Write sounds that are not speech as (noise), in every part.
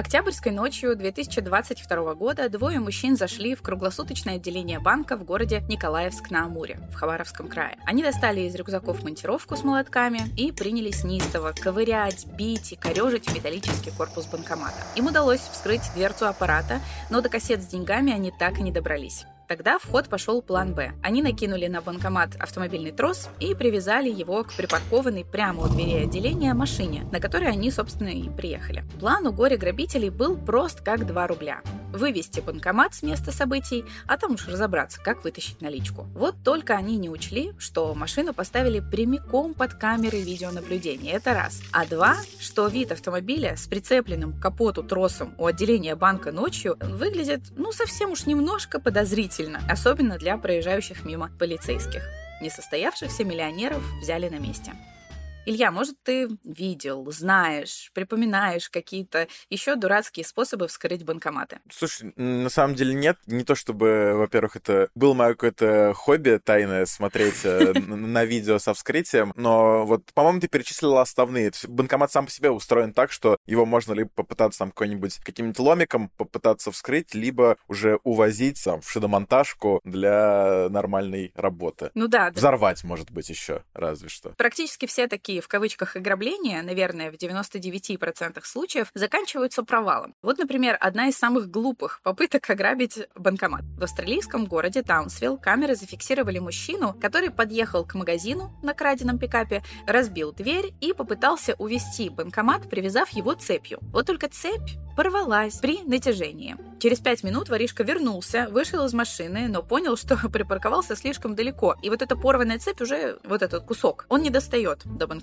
Октябрьской ночью 2022 года двое мужчин зашли в круглосуточное отделение банка в городе Николаевск на Амуре, в Хабаровском крае. Они достали из рюкзаков монтировку с молотками и принялись неистово ковырять, бить и корежить металлический корпус банкомата. Им удалось вскрыть дверцу аппарата, но до кассет с деньгами они так и не добрались. Тогда в ход пошел план «Б». Они накинули на банкомат автомобильный трос и привязали его к припаркованной прямо у двери отделения машине, на которой они, собственно, и приехали. План у горе-грабителей был прост как 2 рубля. Вывести банкомат с места событий, а там уж разобраться, как вытащить наличку. Вот только они не учли, что машину поставили прямиком под камеры видеонаблюдения. Это раз. А два, что вид автомобиля с прицепленным к капоту тросом у отделения банка ночью выглядит, ну, совсем уж немножко подозрительно особенно для проезжающих мимо полицейских. Несостоявшихся миллионеров взяли на месте. Илья, может, ты видел, знаешь, припоминаешь какие-то еще дурацкие способы вскрыть банкоматы? Слушай, на самом деле нет. Не то чтобы, во-первых, это было мое какое-то хобби тайное смотреть э, (laughs) на видео со вскрытием, но вот, по-моему, ты перечислила основные. Банкомат сам по себе устроен так, что его можно либо попытаться там какой-нибудь каким-нибудь ломиком попытаться вскрыть, либо уже увозить там в шиномонтажку для нормальной работы. Ну да. Взорвать, может быть, еще, разве что. Практически все такие такие в кавычках ограбления, наверное, в 99% случаев, заканчиваются провалом. Вот, например, одна из самых глупых попыток ограбить банкомат. В австралийском городе Таунсвилл камеры зафиксировали мужчину, который подъехал к магазину на краденом пикапе, разбил дверь и попытался увести банкомат, привязав его цепью. Вот только цепь порвалась при натяжении. Через пять минут воришка вернулся, вышел из машины, но понял, что (laughs) припарковался слишком далеко. И вот эта порванная цепь уже, вот этот кусок, он не достает до банкомата.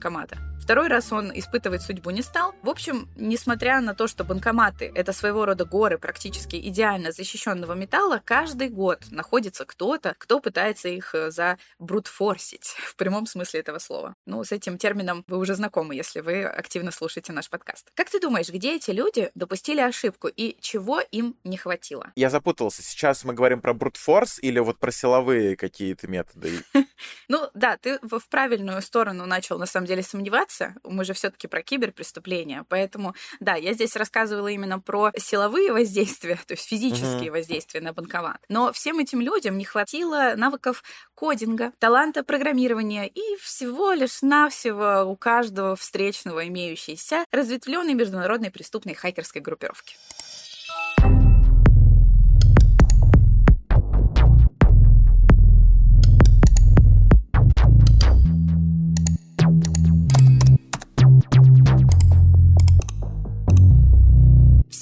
Второй раз он испытывать судьбу не стал. В общем, несмотря на то, что банкоматы — это своего рода горы практически идеально защищенного металла, каждый год находится кто-то, кто пытается их э, забрутфорсить (laughs) в прямом смысле этого слова. Ну, с этим термином вы уже знакомы, если вы активно слушаете наш подкаст. Как ты думаешь, где эти люди допустили ошибку и чего им не хватило? Я запутался. Сейчас мы говорим про брутфорс или вот про силовые какие-то методы? (laughs) Ну да, ты в правильную сторону начал на самом деле сомневаться. Мы же все-таки про киберпреступления. Поэтому, да, я здесь рассказывала именно про силовые воздействия, то есть физические воздействия на банкомат. Но всем этим людям не хватило навыков кодинга, таланта программирования и всего лишь навсего у каждого встречного имеющейся разветвленной международной преступной хакерской группировки.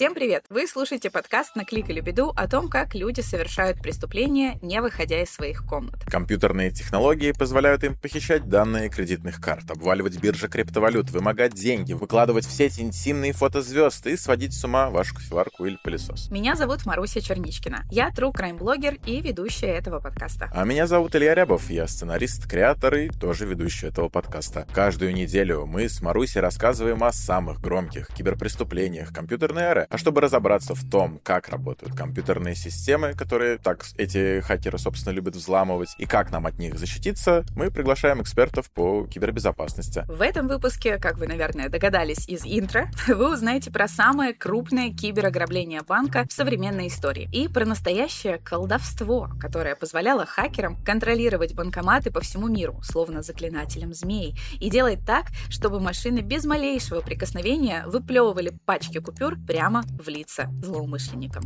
Всем привет! Вы слушаете подкаст «На клик или беду» о том, как люди совершают преступления, не выходя из своих комнат. Компьютерные технологии позволяют им похищать данные кредитных карт, обваливать биржи криптовалют, вымогать деньги, выкладывать в сеть интимные фото звезд и сводить с ума вашу кофеварку или пылесос. Меня зовут Маруся Черничкина. Я true crime блогер и ведущая этого подкаста. А меня зовут Илья Рябов. Я сценарист, креатор и тоже ведущий этого подкаста. Каждую неделю мы с Марусей рассказываем о самых громких киберпреступлениях компьютерной эры, а чтобы разобраться в том, как работают компьютерные системы, которые так эти хакеры, собственно, любят взламывать, и как нам от них защититься, мы приглашаем экспертов по кибербезопасности. В этом выпуске, как вы, наверное, догадались из интро, (laughs) вы узнаете про самое крупное киберограбление банка в современной истории и про настоящее колдовство, которое позволяло хакерам контролировать банкоматы по всему миру, словно заклинателем змей, и делать так, чтобы машины без малейшего прикосновения выплевывали пачки купюр прямо прямо в лица злоумышленникам.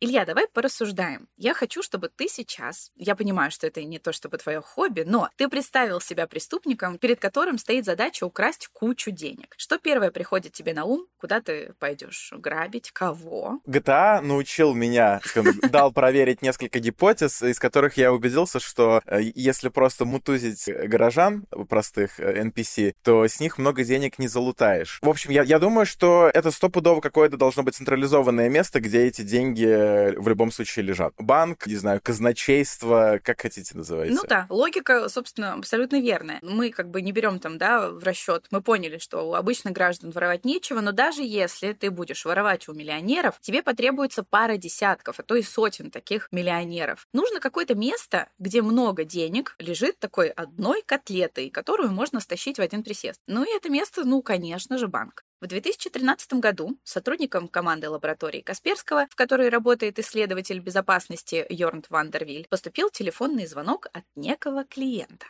Илья, давай порассуждаем. Я хочу, чтобы ты сейчас, я понимаю, что это не то чтобы твое хобби, но ты представил себя преступником, перед которым стоит задача украсть кучу денег. Что первое приходит тебе на ум? Куда ты пойдешь? Грабить? Кого? GTA научил меня, дал проверить несколько гипотез, из которых я убедился, что э, если просто мутузить горожан, простых NPC, э, то с них много денег не залутаешь. В общем, я, я думаю, что это стопудово какое-то должно быть централизованное место, где эти деньги в любом случае лежат. Банк, не знаю, казначейство, как хотите называйте. Ну да, логика, собственно, абсолютно верная. Мы как бы не берем там, да, в расчет. Мы поняли, что у обычных граждан воровать нечего, но даже если ты будешь воровать у миллионеров, тебе потребуется пара десятков, а то и сотен таких миллионеров. Нужно какое-то место, где много денег лежит такой одной котлетой, которую можно стащить в один присест. Ну и это место, ну, конечно же, банк. В 2013 году сотрудникам команды лаборатории Касперского, в которой работает исследователь безопасности Йорнт Вандервиль, поступил телефонный звонок от некого клиента.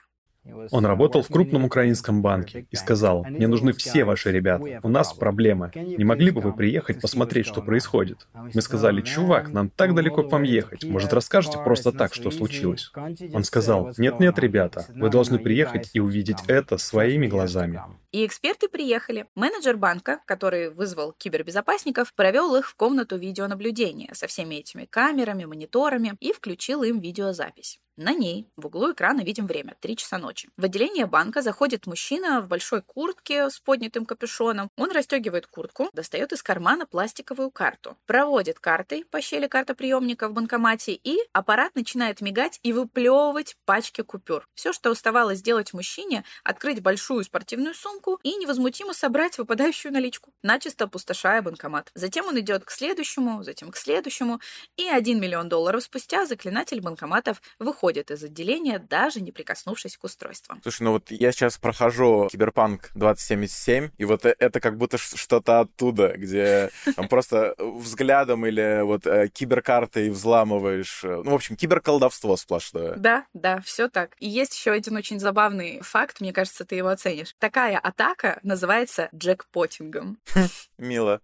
Он работал в крупном украинском банке и сказал, мне нужны все ваши ребята, у нас проблемы. Не могли бы вы приехать посмотреть, что происходит? Мы сказали, чувак, нам так далеко к вам ехать, может расскажете просто так, что случилось? Он сказал, нет-нет, ребята, вы должны приехать и увидеть это своими глазами. И эксперты приехали. Менеджер банка, который вызвал кибербезопасников, провел их в комнату видеонаблюдения со всеми этими камерами, мониторами и включил им видеозапись. На ней в углу экрана видим время — 3 часа ночи. В отделение банка заходит мужчина в большой куртке с поднятым капюшоном. Он расстегивает куртку, достает из кармана пластиковую карту, проводит картой по щели картоприемника в банкомате, и аппарат начинает мигать и выплевывать пачки купюр. Все, что оставалось сделать мужчине, открыть большую спортивную сумку и невозмутимо собрать выпадающую наличку, начисто опустошая банкомат. Затем он идет к следующему, затем к следующему, и 1 миллион долларов спустя заклинатель банкоматов выходит уходит из отделения, даже не прикоснувшись к устройству. Слушай, ну вот я сейчас прохожу Киберпанк 2077, и вот э, это как будто что-то оттуда, где (laughs) там просто взглядом или вот э, киберкартой взламываешь. Э, ну, в общем, киберколдовство сплошное. Да, да, все так. И есть еще один очень забавный факт, мне кажется, ты его оценишь. Такая атака называется джекпотингом. (laughs) Мило.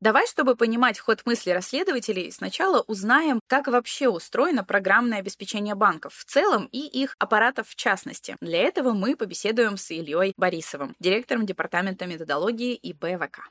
Давай, чтобы понимать ход мысли расследователей, сначала узнаем, как вообще устроено программное обеспечение банков в целом и их аппаратов в частности. Для этого мы побеседуем с Ильей Борисовым, директором департамента методологии и БВК.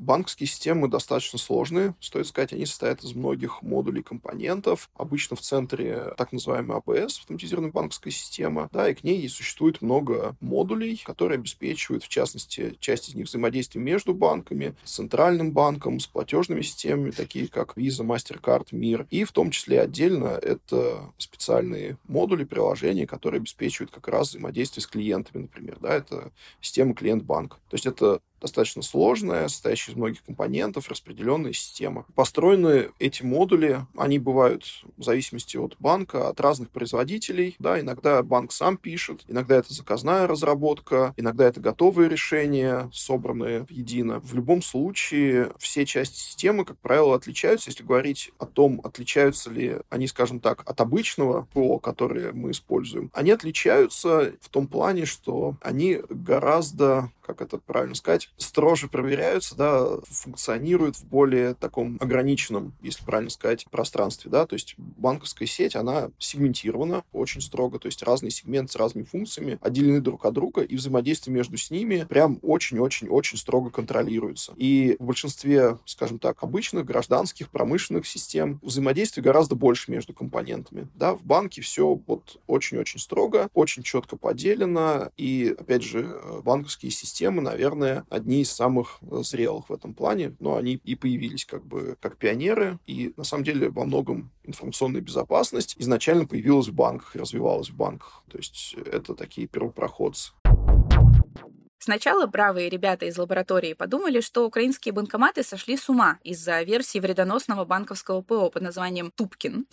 Банковские системы достаточно сложные. Стоит сказать, они состоят из многих модулей компонентов. Обычно в центре так называемый АБС, автоматизированная банковская система. Да, и к ней существует много модулей, которые обеспечивают, в частности, часть из них взаимодействие между банками, с центральным банком, с платежными системами, такие как Visa, MasterCard, Мир. И в том числе отдельно это специальные модули, приложения, которые обеспечивают как раз взаимодействие с клиентами, например. Да, это система клиент-банк. То есть это достаточно сложная, состоящая из многих компонентов, распределенная система. Построены эти модули, они бывают в зависимости от банка, от разных производителей. Да, иногда банк сам пишет, иногда это заказная разработка, иногда это готовые решения, собранные едино. В любом случае, все части системы, как правило, отличаются. Если говорить о том, отличаются ли они, скажем так, от обычного ПО, которое мы используем, они отличаются в том плане, что они гораздо как это правильно сказать, строже проверяются, да, функционируют в более таком ограниченном, если правильно сказать, пространстве, да, то есть банковская сеть, она сегментирована очень строго, то есть разные сегменты с разными функциями отделены друг от друга, и взаимодействие между с ними прям очень-очень-очень строго контролируется. И в большинстве, скажем так, обычных гражданских, промышленных систем взаимодействие гораздо больше между компонентами, да, в банке все вот очень-очень строго, очень четко поделено, и, опять же, э, банковские системы системы, наверное, одни из самых э, зрелых в этом плане, но они и появились как бы как пионеры, и на самом деле во многом информационная безопасность изначально появилась в банках, развивалась в банках. То есть это такие первопроходцы. Сначала бравые ребята из лаборатории подумали, что украинские банкоматы сошли с ума из-за версии вредоносного банковского ПО под названием Тупкин.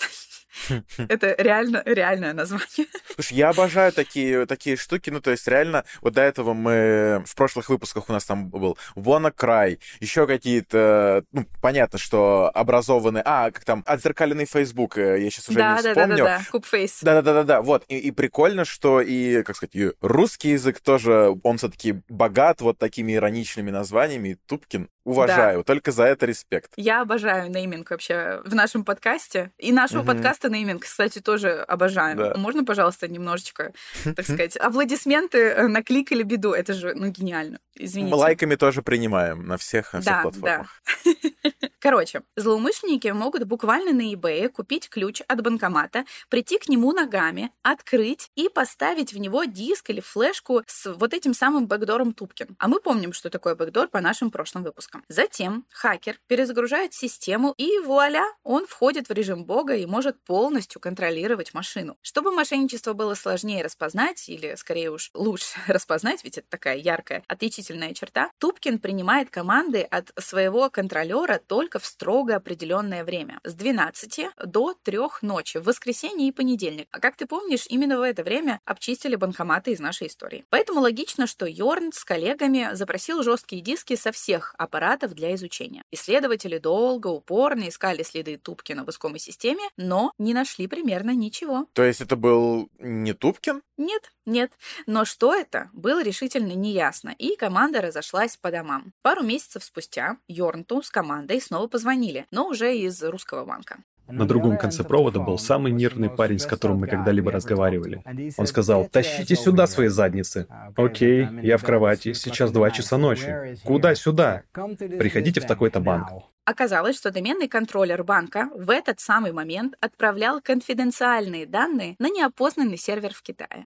(laughs) Это реально, реальное название. Слушай, я обожаю такие, такие штуки. Ну, то есть, реально, вот до этого мы в прошлых выпусках у нас там был WannaCry, еще какие-то, ну, понятно, что образованные, а, как там, отзеркаленный Facebook, э, я сейчас уже да, не да, вспомню. Да-да-да, Кубфейс. Да-да-да-да, вот. И, и прикольно, что и, как сказать, и русский язык тоже, он все-таки богат вот такими ироничными названиями. Тупкин уважаю, да. только за это респект. Я обожаю нейминг вообще в нашем подкасте. И нашего угу. подкаста нейминг, кстати, тоже обожаем. Да. Можно, пожалуйста, немножечко, так сказать, аплодисменты э, накликали беду. Это же, ну, гениально. Извините. Мы лайками тоже принимаем на всех, на всех да, платформах. Да. (laughs) Короче, злоумышленники могут буквально на eBay купить ключ от банкомата, прийти к нему ногами, открыть и поставить в него диск или флешку с вот этим самым бэкдором Тупкин. А мы помним, что такое бэкдор по нашим прошлым выпускам. Затем хакер перезагружает систему и вуаля, он входит в режим бога и может полностью контролировать машину. Чтобы мошенничество было сложнее распознать, или скорее уж лучше (laughs) распознать, ведь это такая яркая отличительная черта, Тупкин принимает команды от своего контролера только в строго определенное время с 12 до 3 ночи в воскресенье и понедельник. А как ты помнишь, именно в это время обчистили банкоматы из нашей истории. Поэтому логично, что Йорн с коллегами запросил жесткие диски со всех аппаратов для изучения. Исследователи долго, упорно искали следы Тупкина в искомой системе, но не нашли примерно ничего. То есть это был не Тупкин? Нет, нет. Но что это, было решительно неясно, и команда разошлась по домам. Пару месяцев спустя Йорнту с командой снова позвонили, но уже из русского банка. На другом конце провода был самый нервный парень, с которым мы когда-либо разговаривали. Он сказал, «Тащите сюда свои задницы». «Окей, я в кровати, сейчас два часа ночи. Куда сюда? Приходите в такой-то банк». Оказалось, что доменный контроллер банка в этот самый момент отправлял конфиденциальные данные на неопознанный сервер в Китае.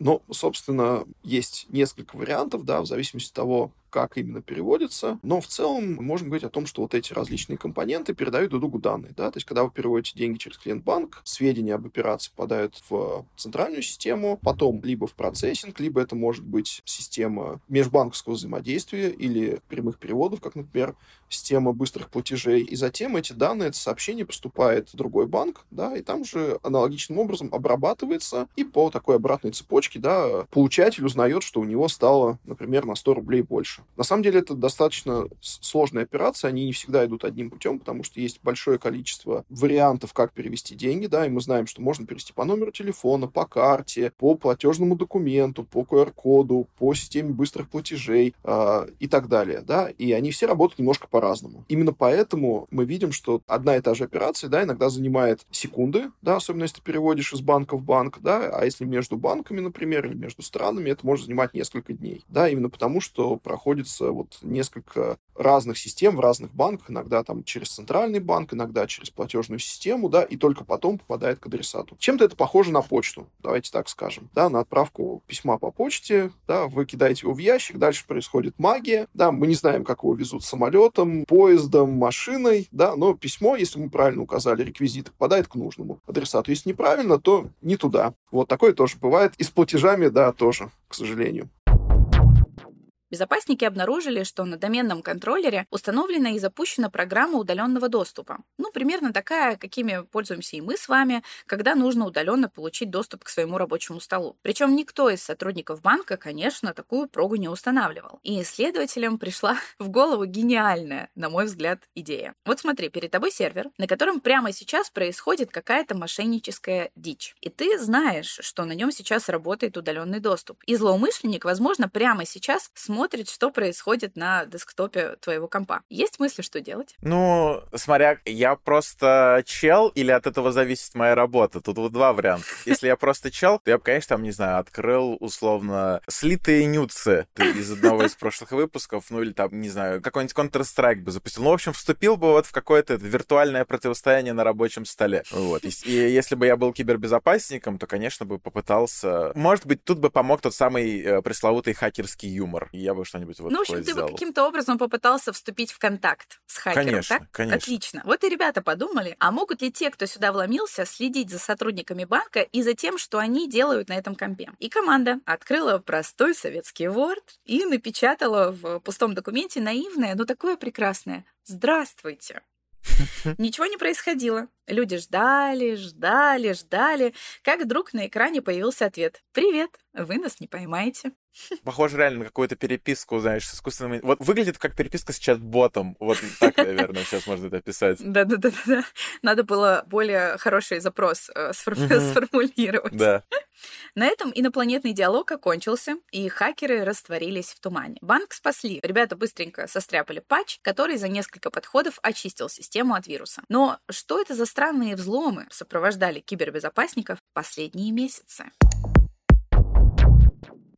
Но, собственно, есть несколько вариантов, да, в зависимости от того, как именно переводится. Но в целом можем говорить о том, что вот эти различные компоненты передают друг другу данные. Да? То есть, когда вы переводите деньги через клиент-банк, сведения об операции попадают в центральную систему, потом либо в процессинг, либо это может быть система межбанковского взаимодействия или прямых переводов, как, например, система быстрых платежей. И затем эти данные, это сообщение поступает в другой банк, да, и там же аналогичным образом обрабатывается, и по такой обратной цепочке, да, получатель узнает, что у него стало, например, на 100 рублей больше дальше. На самом деле это достаточно сложная операция, они не всегда идут одним путем, потому что есть большое количество вариантов, как перевести деньги, да, и мы знаем, что можно перевести по номеру телефона, по карте, по платежному документу, по QR-коду, по системе быстрых платежей э, и так далее, да, и они все работают немножко по-разному. Именно поэтому мы видим, что одна и та же операция, да, иногда занимает секунды, да, особенно если ты переводишь из банка в банк, да, а если между банками, например, или между странами, это может занимать несколько дней, да, именно потому, что проходит находится вот несколько разных систем в разных банках, иногда там через центральный банк, иногда через платежную систему, да, и только потом попадает к адресату. Чем-то это похоже на почту, давайте так скажем, да, на отправку письма по почте, да, вы кидаете его в ящик, дальше происходит магия, да, мы не знаем, как его везут самолетом, поездом, машиной, да, но письмо, если мы правильно указали реквизиты, попадает к нужному адресату. Если неправильно, то не туда. Вот такое тоже бывает. И с платежами, да, тоже, к сожалению. Безопасники обнаружили, что на доменном контроллере установлена и запущена программа удаленного доступа. Ну, примерно такая, какими пользуемся и мы с вами, когда нужно удаленно получить доступ к своему рабочему столу. Причем никто из сотрудников банка, конечно, такую прогу не устанавливал. И исследователям пришла (laughs) в голову гениальная, на мой взгляд, идея. Вот смотри, перед тобой сервер, на котором прямо сейчас происходит какая-то мошенническая дичь. И ты знаешь, что на нем сейчас работает удаленный доступ. И злоумышленник, возможно, прямо сейчас сможет смотрит, что происходит на десктопе твоего компа. Есть мысли, что делать? Ну, смотря, я просто чел или от этого зависит моя работа? Тут вот два варианта. (laughs) Если я просто чел, то я бы, конечно, там, не знаю, открыл условно слитые нюцы из одного из прошлых выпусков, ну или там, не знаю, какой-нибудь Counter-Strike бы запустил. Ну, в общем, вступил бы вот в какое-то виртуальное противостояние на рабочем столе. Вот. И, и если бы я был кибербезопасником, то, конечно, бы попытался... Может быть, тут бы помог тот самый э, пресловутый хакерский юмор. Я я бы что-нибудь вот Ну, в общем, ты бы каким-то образом попытался вступить в контакт с хакером, конечно, так? Конечно, Отлично. Вот и ребята подумали, а могут ли те, кто сюда вломился, следить за сотрудниками банка и за тем, что они делают на этом компе? И команда открыла простой советский Word и напечатала в пустом документе наивное, но такое прекрасное «Здравствуйте». (laughs) Ничего не происходило. Люди ждали, ждали, ждали, как вдруг на экране появился ответ. «Привет, вы нас не поймаете». (laughs) Похоже реально на какую-то переписку, знаешь, с искусственным... Вот выглядит как переписка с чат-ботом. Вот так, наверное, сейчас можно это описать. (laughs) Да-да-да. Надо было более хороший запрос э, сформулировать. Да. (laughs) На этом инопланетный диалог окончился, и хакеры растворились в тумане. Банк спасли. Ребята быстренько состряпали патч, который за несколько подходов очистил систему от вируса. Но что это за странные взломы сопровождали кибербезопасников последние месяцы?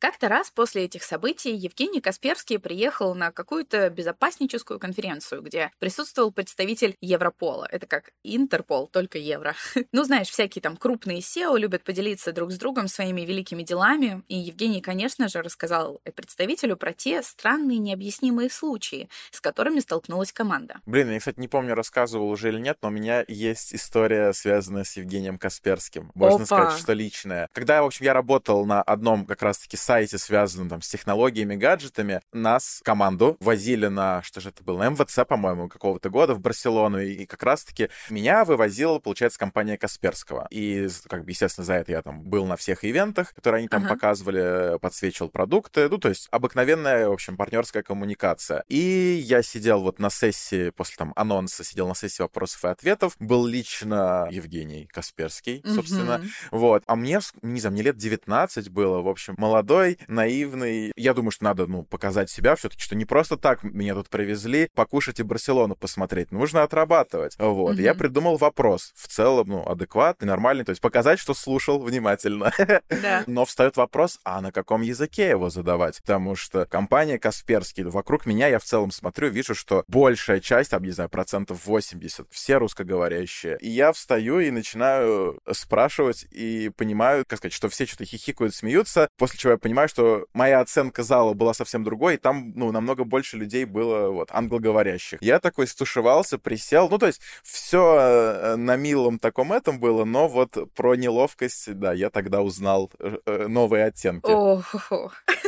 Как-то раз после этих событий Евгений Касперский приехал на какую-то безопасническую конференцию, где присутствовал представитель Европола. Это как Интерпол, только евро. (laughs) ну, знаешь, всякие там крупные SEO любят поделиться друг с другом своими великими делами, и Евгений, конечно же, рассказал представителю про те странные необъяснимые случаи, с которыми столкнулась команда. Блин, я, кстати, не помню, рассказывал уже или нет, но у меня есть история, связанная с Евгением Касперским. Можно Опа. сказать, что личная. Когда, в общем, я работал на одном как раз-таки сайте, сайте, связанном там с технологиями, гаджетами, нас, команду, возили на, что же это было, на МВЦ, по-моему, какого-то года в Барселону, и как раз-таки меня вывозила, получается, компания Касперского. И, как бы, естественно, за это я там был на всех ивентах, которые они там ага. показывали, подсвечивал продукты, ну, то есть обыкновенная, в общем, партнерская коммуникация. И я сидел вот на сессии, после там анонса, сидел на сессии вопросов и ответов, был лично Евгений Касперский, собственно, mm-hmm. вот. А мне, не знаю, мне лет 19 было, в общем, молодой, наивный. Я думаю, что надо, ну, показать себя все-таки, что не просто так меня тут привезли покушать и Барселону посмотреть, нужно отрабатывать. Вот. Mm-hmm. Я придумал вопрос, в целом, ну, адекватный, нормальный, то есть показать, что слушал внимательно. Да. (laughs) Но встает вопрос, а на каком языке его задавать? Потому что компания Касперский, вокруг меня я в целом смотрю, вижу, что большая часть, там, не знаю, процентов 80, все русскоговорящие. И я встаю и начинаю спрашивать и понимаю, как сказать, что все что-то хихикают, смеются, после чего я понимаю, что моя оценка зала была совсем другой, и там, ну, намного больше людей было, вот, англоговорящих. Я такой стушевался, присел, ну, то есть все э, на милом таком этом было, но вот про неловкость, да, я тогда узнал э, э, новые оттенки. О,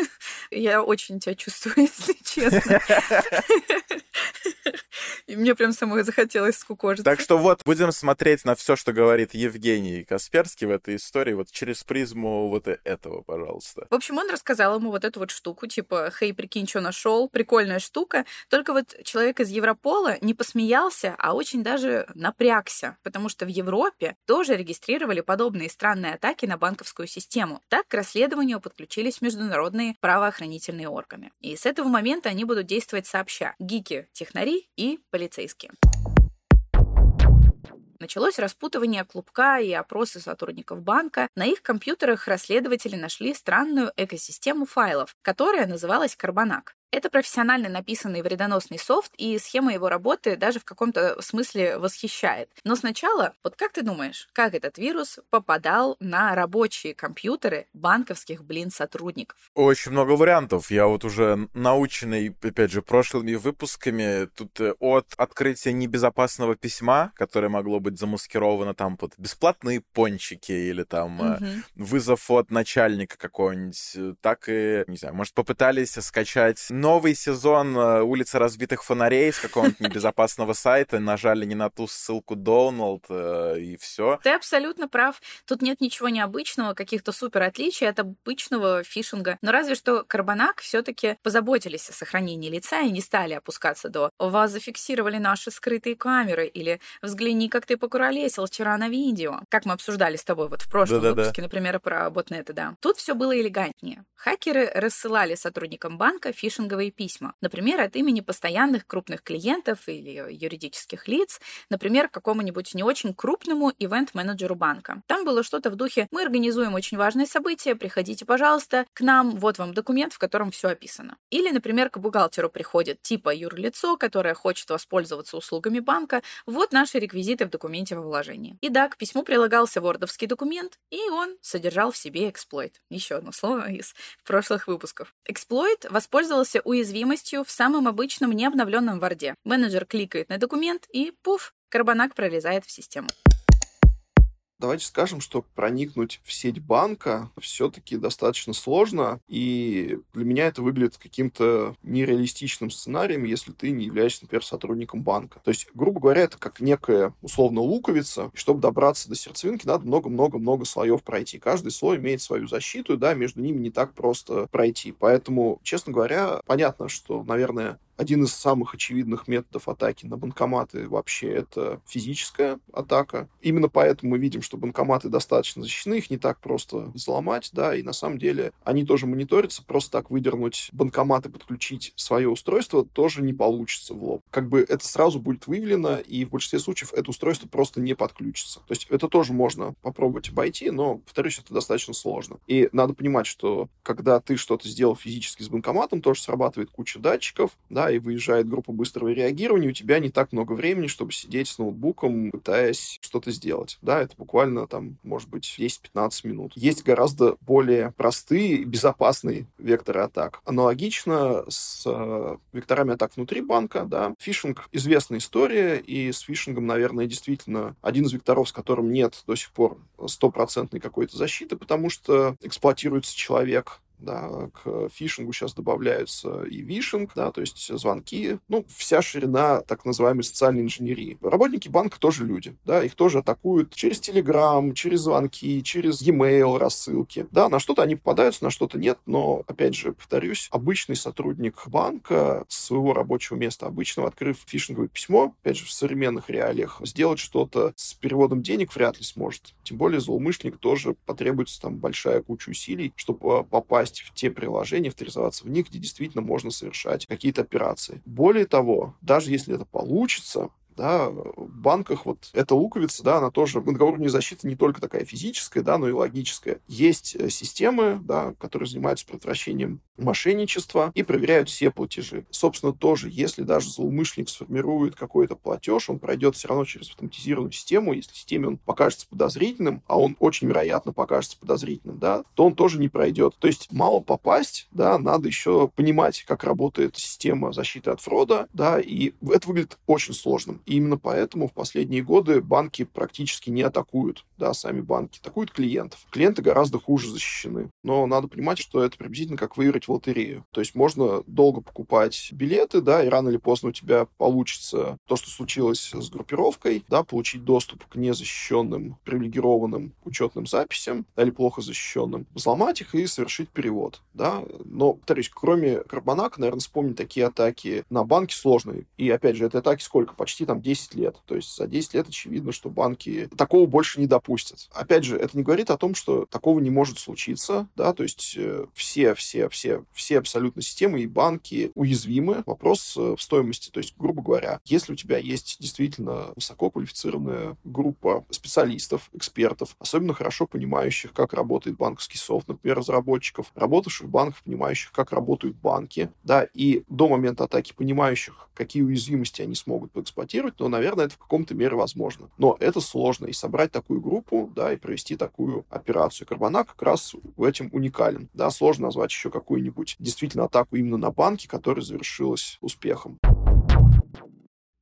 (laughs) я очень тебя чувствую, (laughs) если честно. (laughs) И мне прям самой захотелось скукожиться. Так что вот, будем смотреть на все, что говорит Евгений Касперский в этой истории, вот через призму вот этого, пожалуйста. В общем, он рассказал ему вот эту вот штуку, типа, хей, прикинь, что нашел, прикольная штука. Только вот человек из Европола не посмеялся, а очень даже напрягся, потому что в Европе тоже регистрировали подобные странные атаки на банковскую систему. Так к расследованию подключились международные правоохранительные органы. И с этого момента они будут действовать сообща. Гики, технари и полицейские. Началось распутывание клубка и опросы сотрудников банка. На их компьютерах расследователи нашли странную экосистему файлов, которая называлась Карбонак. Это профессионально написанный вредоносный софт, и схема его работы даже в каком-то смысле восхищает. Но сначала, вот как ты думаешь, как этот вирус попадал на рабочие компьютеры банковских, блин, сотрудников? Очень много вариантов. Я вот уже наученный, опять же, прошлыми выпусками, тут э, от открытия небезопасного письма, которое могло быть замаскировано там под бесплатные пончики или там угу. вызов от начальника какого-нибудь, э, так и, не знаю, может, попытались скачать новый сезон э, «Улица разбитых фонарей» с какого-нибудь (laughs) небезопасного сайта, нажали не на ту ссылку Доналд, э, и все. Ты абсолютно прав. Тут нет ничего необычного, каких-то супер отличий от обычного фишинга. Но разве что Карбонак все-таки позаботились о сохранении лица и не стали опускаться до «Вас зафиксировали наши скрытые камеры» или «Взгляни, как ты покуролесил вчера на видео». Как мы обсуждали с тобой вот в прошлом Да-да-да. выпуске, например, про ботнеты, да. Тут все было элегантнее. Хакеры рассылали сотрудникам банка фишинговые фишинговые письма. Например, от имени постоянных крупных клиентов или юридических лиц, например, какому-нибудь не очень крупному ивент-менеджеру банка. Там было что-то в духе «Мы организуем очень важное событие, приходите, пожалуйста, к нам, вот вам документ, в котором все описано». Или, например, к бухгалтеру приходит типа юрлицо, которое хочет воспользоваться услугами банка, вот наши реквизиты в документе во вложении. И да, к письму прилагался вордовский документ, и он содержал в себе эксплойт. Еще одно слово из прошлых выпусков. Эксплойт воспользовался уязвимостью в самом обычном необновленном варде. Менеджер кликает на документ и пуф, карбонак пролезает в систему. Давайте скажем, что проникнуть в сеть банка все-таки достаточно сложно, и для меня это выглядит каким-то нереалистичным сценарием, если ты не являешься, например, сотрудником банка. То есть, грубо говоря, это как некая условно луковица, и чтобы добраться до сердцевинки, надо много-много-много слоев пройти. Каждый слой имеет свою защиту, да, между ними не так просто пройти. Поэтому, честно говоря, понятно, что, наверное, один из самых очевидных методов атаки на банкоматы вообще это физическая атака. Именно поэтому мы видим, что банкоматы достаточно защищены, их не так просто взломать, да, и на самом деле они тоже мониторятся, просто так выдернуть банкомат и подключить свое устройство тоже не получится в лоб. Как бы это сразу будет выявлено, и в большинстве случаев это устройство просто не подключится. То есть это тоже можно попробовать обойти, но, повторюсь, это достаточно сложно. И надо понимать, что когда ты что-то сделал физически с банкоматом, тоже срабатывает куча датчиков, да, и выезжает группа быстрого реагирования, у тебя не так много времени, чтобы сидеть с ноутбуком, пытаясь что-то сделать. Да, это буквально там, может быть, 10-15 минут. Есть гораздо более простые безопасные векторы атак. Аналогично с э, векторами атак внутри банка, да, фишинг — известная история, и с фишингом, наверное, действительно один из векторов, с которым нет до сих пор стопроцентной какой-то защиты, потому что эксплуатируется человек, да, к фишингу сейчас добавляются и вишинг, да, то есть звонки, ну, вся ширина так называемой социальной инженерии. Работники банка тоже люди, да, их тоже атакуют через Telegram, через звонки, через e-mail рассылки, да, на что-то они попадаются, на что-то нет, но, опять же, повторюсь, обычный сотрудник банка с своего рабочего места обычного, открыв фишинговое письмо, опять же, в современных реалиях, сделать что-то с переводом денег вряд ли сможет. Тем более злоумышленник тоже потребуется там большая куча усилий, чтобы попасть в те приложения, авторизоваться в них, где действительно можно совершать какие-то операции. Более того, даже если это получится, да, в банках вот эта луковица, да, она тоже, договорная защита не только такая физическая, да, но и логическая. Есть э, системы, да, которые занимаются предотвращением мошенничества и проверяют все платежи. Собственно, тоже, если даже злоумышленник сформирует какой-то платеж, он пройдет все равно через автоматизированную систему, если системе он покажется подозрительным, а он очень вероятно покажется подозрительным, да, то он тоже не пройдет. То есть мало попасть, да, надо еще понимать, как работает система защиты от фрода, да, и это выглядит очень сложным. И именно поэтому в последние годы банки практически не атакуют, да, сами банки, атакуют клиентов. Клиенты гораздо хуже защищены. Но надо понимать, что это приблизительно как выиграть в лотерею. То есть можно долго покупать билеты, да, и рано или поздно у тебя получится то, что случилось с группировкой, да, получить доступ к незащищенным, привилегированным учетным записям, да, или плохо защищенным, взломать их и совершить перевод, да. Но, повторюсь, кроме Карбонака, наверное, вспомнить такие атаки на банки сложные. И, опять же, это атаки сколько? Почти там там 10 лет. То есть за 10 лет очевидно, что банки такого больше не допустят. Опять же, это не говорит о том, что такого не может случиться, да, то есть э, все, все, все, все абсолютно системы и банки уязвимы. Вопрос э, в стоимости. То есть, грубо говоря, если у тебя есть действительно высококвалифицированная группа специалистов, экспертов, особенно хорошо понимающих, как работает банковский софт, например, разработчиков, работавших в банках, понимающих, как работают банки, да, и до момента атаки понимающих, какие уязвимости они смогут поэксплуатировать, планировать, но, наверное, это в каком-то мере возможно. Но это сложно. И собрать такую группу, да, и провести такую операцию. Карбонак как раз в этом уникален. Да, сложно назвать еще какую-нибудь действительно атаку именно на банки, которая завершилась успехом.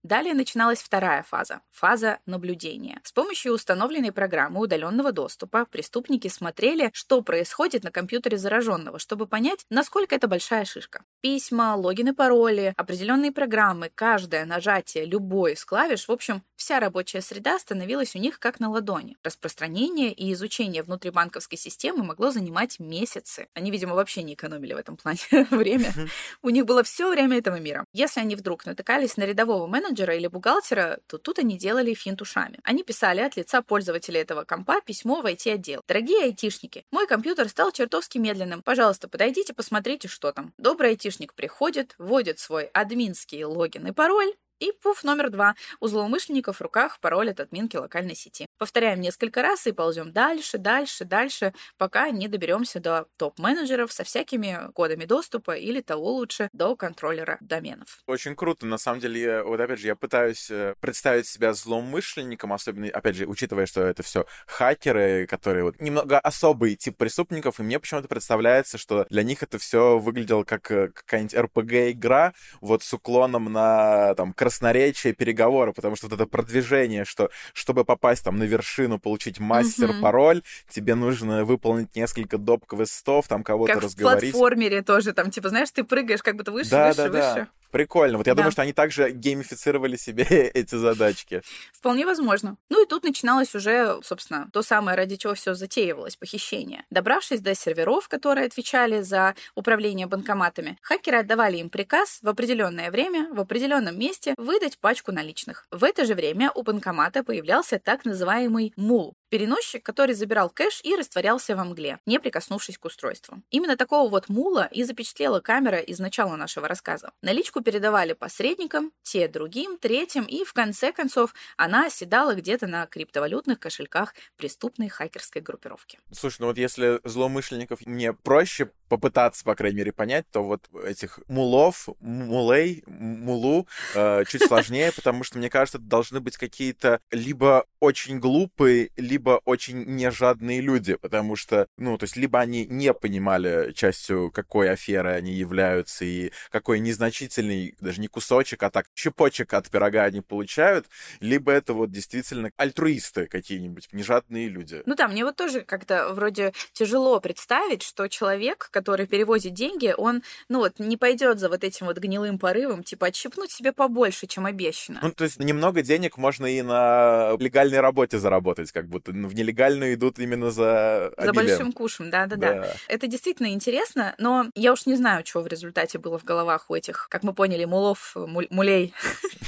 Далее начиналась вторая фаза – фаза наблюдения. С помощью установленной программы удаленного доступа преступники смотрели, что происходит на компьютере зараженного, чтобы понять, насколько это большая шишка. Письма, логины, пароли, определенные программы, каждое нажатие любой из клавиш, в общем, вся рабочая среда становилась у них как на ладони. Распространение и изучение внутрибанковской системы могло занимать месяцы. Они, видимо, вообще не экономили в этом плане (laughs) время. У них было все время этого мира. Если они вдруг натыкались на рядового менеджера, менеджера или бухгалтера, то тут они делали финт ушами. Они писали от лица пользователя этого компа письмо в IT-отдел. Дорогие айтишники, мой компьютер стал чертовски медленным. Пожалуйста, подойдите, посмотрите, что там. Добрый айтишник приходит, вводит свой админский логин и пароль, и пуф номер два. У злоумышленников в руках пароль от админки локальной сети. Повторяем несколько раз и ползем дальше, дальше, дальше, пока не доберемся до топ-менеджеров со всякими кодами доступа или того лучше до контроллера доменов. Очень круто. На самом деле, вот опять же, я пытаюсь э, представить себя злоумышленником, особенно, опять же, учитывая, что это все хакеры, которые вот немного особый тип преступников, и мне почему-то представляется, что для них это все выглядело как э, какая-нибудь RPG-игра, вот с уклоном на там красноречие переговоры, потому что вот это продвижение, что чтобы попасть там на вершину, получить мастер-пароль, mm-hmm. тебе нужно выполнить несколько доп. квестов, там кого-то как разговорить. в платформере тоже, там, типа, знаешь, ты прыгаешь как будто выше, да, выше, да, выше. Да. Прикольно. Вот я да. думаю, что они также геймифицировали себе (laughs) эти задачки. Вполне возможно. Ну и тут начиналось уже, собственно, то самое, ради чего все затеивалось, похищение. Добравшись до серверов, которые отвечали за управление банкоматами, хакеры отдавали им приказ в определенное время, в определенном месте выдать пачку наличных. В это же время у банкомата появлялся так называемый мул, переносчик, который забирал кэш и растворялся во мгле, не прикоснувшись к устройству. Именно такого вот мула и запечатлела камера из начала нашего рассказа. Наличку передавали посредникам, те другим, третьим, и в конце концов она оседала где-то на криптовалютных кошельках преступной хакерской группировки. Слушай, ну вот если злоумышленников мне проще попытаться, по крайней мере, понять, то вот этих мулов, мулей, мулу э, чуть сложнее, потому что, мне кажется, должны быть какие-то либо очень глупые, либо очень нежадные люди, потому что, ну, то есть либо они не понимали частью, какой аферы они являются и какой незначительный, даже не кусочек, а так щепочек от пирога они получают, либо это вот действительно альтруисты какие-нибудь, нежадные люди. Ну да, мне вот тоже как-то вроде тяжело представить, что человек, который перевозит деньги, он, ну вот, не пойдет за вот этим вот гнилым порывом, типа, отщипнуть себе побольше, чем обещано. Ну, то есть немного денег можно и на легальной работе заработать, как будто ну, в нелегальную идут именно за За обилием. большим кушем, да-да-да. Да. Это действительно интересно, но я уж не знаю, что в результате было в головах у этих, как мы поняли, мулов, муль- мулей,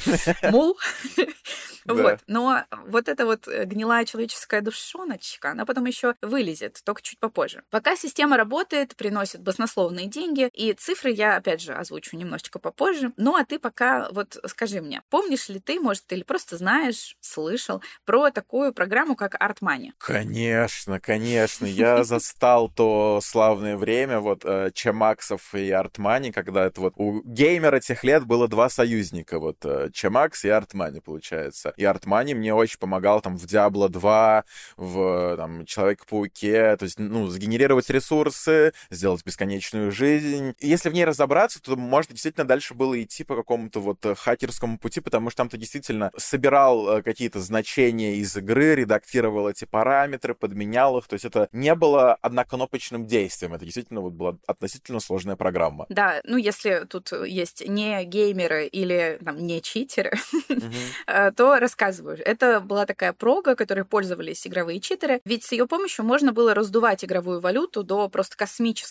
(laughs) мул. Вот. Но вот эта вот э, гнилая человеческая душоночка, она потом еще вылезет, только чуть попозже. Пока система работает, приносит баснословные деньги, и цифры я, опять же, озвучу немножечко попозже. Ну, а ты пока вот скажи мне, помнишь ли ты, может, или просто знаешь, слышал про такую программу, как Art Money? Конечно, конечно. (laughs) Я застал то славное время вот э, Чемаксов и Артмани, когда это вот у геймера тех лет было два союзника, вот э, Чемакс и Артмани, получается. И Артмани мне очень помогал там в Diablo 2, в там, Человек-пауке, то есть, ну, сгенерировать ресурсы, сделать бесконечную жизнь. И если в ней разобраться, то можно действительно дальше было идти по какому-то вот э, хакерскому пути, потому что там ты действительно собирал э, какие-то значения из игры, редактировал эти параметры, подменял их, то есть это не было однокнопочным действием, это действительно вот была относительно сложная программа. Да, ну если тут есть не геймеры или там, не читеры, (laughs) э, то рассказываю. Это была такая прога, которой пользовались игровые читеры, ведь с ее помощью можно было раздувать игровую валюту до просто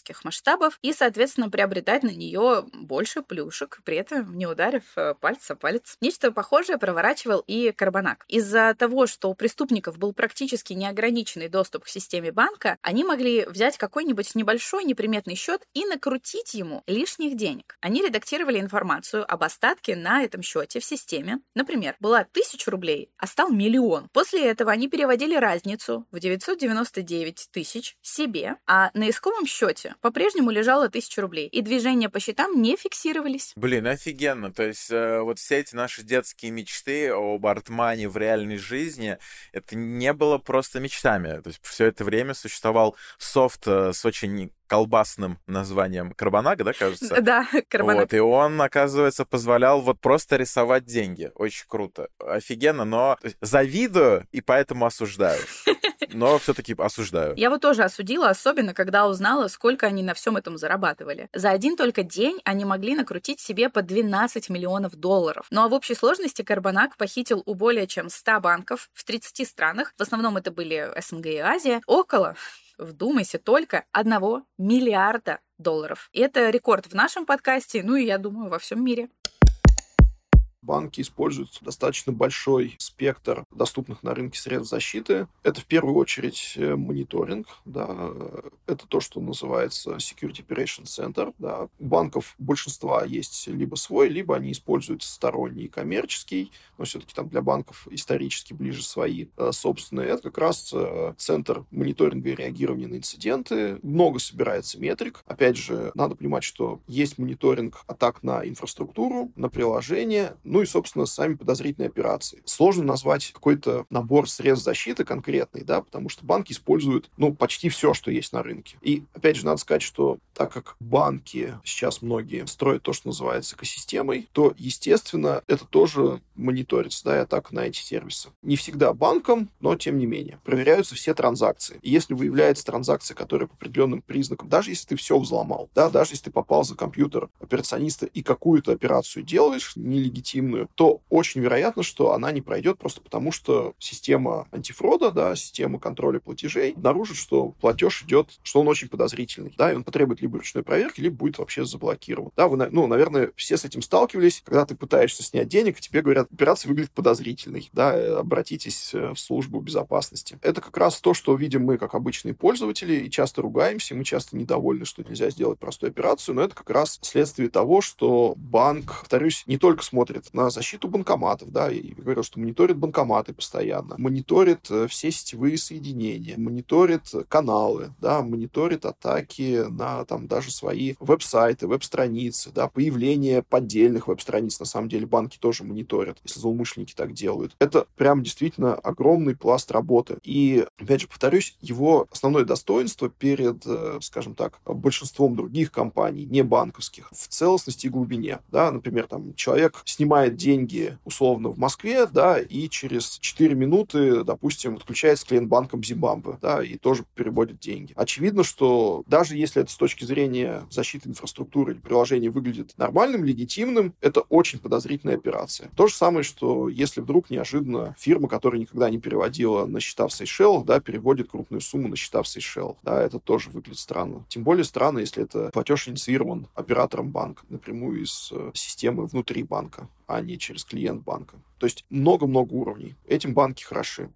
космических масштабов и, соответственно, приобретать на нее больше плюшек, при этом не ударив э, палец о палец. Нечто похожее проворачивал и Карбонак. Из-за того, что у преступников был практически неограниченный доступ к системе банка, они могли взять какой-нибудь небольшой неприметный счет и накрутить ему лишних денег. Они редактировали информацию об остатке на этом счете в системе. Например, была тысяча рублей, а стал миллион. После этого они переводили разницу в 999 тысяч себе, а на исковом счете по-прежнему лежало тысяча рублей, и движения по счетам не фиксировались. Блин, офигенно. То есть э, вот все эти наши детские мечты об Артмане в реальной жизни, это не было просто мечтами. То есть все это время существовал софт э, с очень колбасным названием Карбонак, да, кажется? Да, Карбонак. Вот, и он, оказывается, позволял вот просто рисовать деньги. Очень круто. Офигенно, но завидую и поэтому осуждаю. (laughs) Но все-таки осуждаю. Я вот тоже осудила, особенно когда узнала, сколько они на всем этом зарабатывали. За один только день они могли накрутить себе по 12 миллионов долларов. Ну а в общей сложности Карбонак похитил у более чем 100 банков в 30 странах, в основном это были СНГ и Азия, около вдумайся, только одного миллиарда долларов. Это рекорд в нашем подкасте, ну и я думаю, во всем мире. Банки используют достаточно большой спектр доступных на рынке средств защиты. Это в первую очередь э, мониторинг, да, это то, что называется Security Operations Center. Да. У банков большинства есть либо свой, либо они используют сторонний коммерческий, но все-таки там для банков исторически ближе свои э, собственные. Это как раз э, центр мониторинга и реагирования на инциденты. Много собирается метрик. Опять же, надо понимать, что есть мониторинг атак на инфраструктуру, на приложение, ну и, собственно, сами подозрительные операции. Сложно назвать какой-то набор средств защиты конкретный, да, потому что банки используют, ну, почти все, что есть на рынке. И, опять же, надо сказать, что так как банки сейчас многие строят то, что называется экосистемой, то, естественно, это тоже мониторится, да, и атака на эти сервисы. Не всегда банком, но тем не менее. Проверяются все транзакции. И если выявляется транзакция, которая по определенным признакам, даже если ты все взломал, да, даже если ты попал за компьютер операциониста и какую-то операцию делаешь нелегитимную, то очень вероятно, что она не пройдет просто потому, что система антифрода, да, система контроля платежей обнаружит, что платеж идет, что он очень подозрительный, да, и он потребует либо ручной проверки, либо будет вообще заблокирован. Да, вы, ну, наверное, все с этим сталкивались, когда ты пытаешься снять денег, и тебе говорят, операция выглядит подозрительной, да, э, обратитесь э, в службу безопасности. Это как раз то, что видим мы, как обычные пользователи, и часто ругаемся, мы часто недовольны, что нельзя сделать простую операцию, но это как раз следствие того, что банк, повторюсь, не только смотрит на защиту банкоматов, да, и говорил, что мониторит банкоматы постоянно, мониторит э, все сетевые соединения, мониторит каналы, да, мониторит атаки на там даже свои веб-сайты, веб-страницы, да, появление поддельных веб-страниц, на самом деле банки тоже мониторят, если злоумышленники так делают. Это прям действительно огромный пласт работы. И, опять же, повторюсь, его основное достоинство перед, э, скажем так, большинством других компаний, не банковских, в целостности и глубине. Да, например, там человек снимает деньги условно в Москве, да, и через 4 минуты, допустим, подключается клиент банком Зимбабве, да, и тоже переводит деньги. Очевидно, что даже если это с точки зрения защиты инфраструктуры или приложения выглядит нормальным, легитимным, это очень подозрительная операция. То же самое, что если вдруг неожиданно фирма, которая никогда не переводила на счета в Сейшелах, да, переводит крупную сумму на счета в Сейшелах. Да, это тоже выглядит странно. Тем более странно, если это платеж инициирован оператором банка напрямую из э, системы внутри банка, а не через клиент банка. То есть много-много уровней. Этим банки хороши.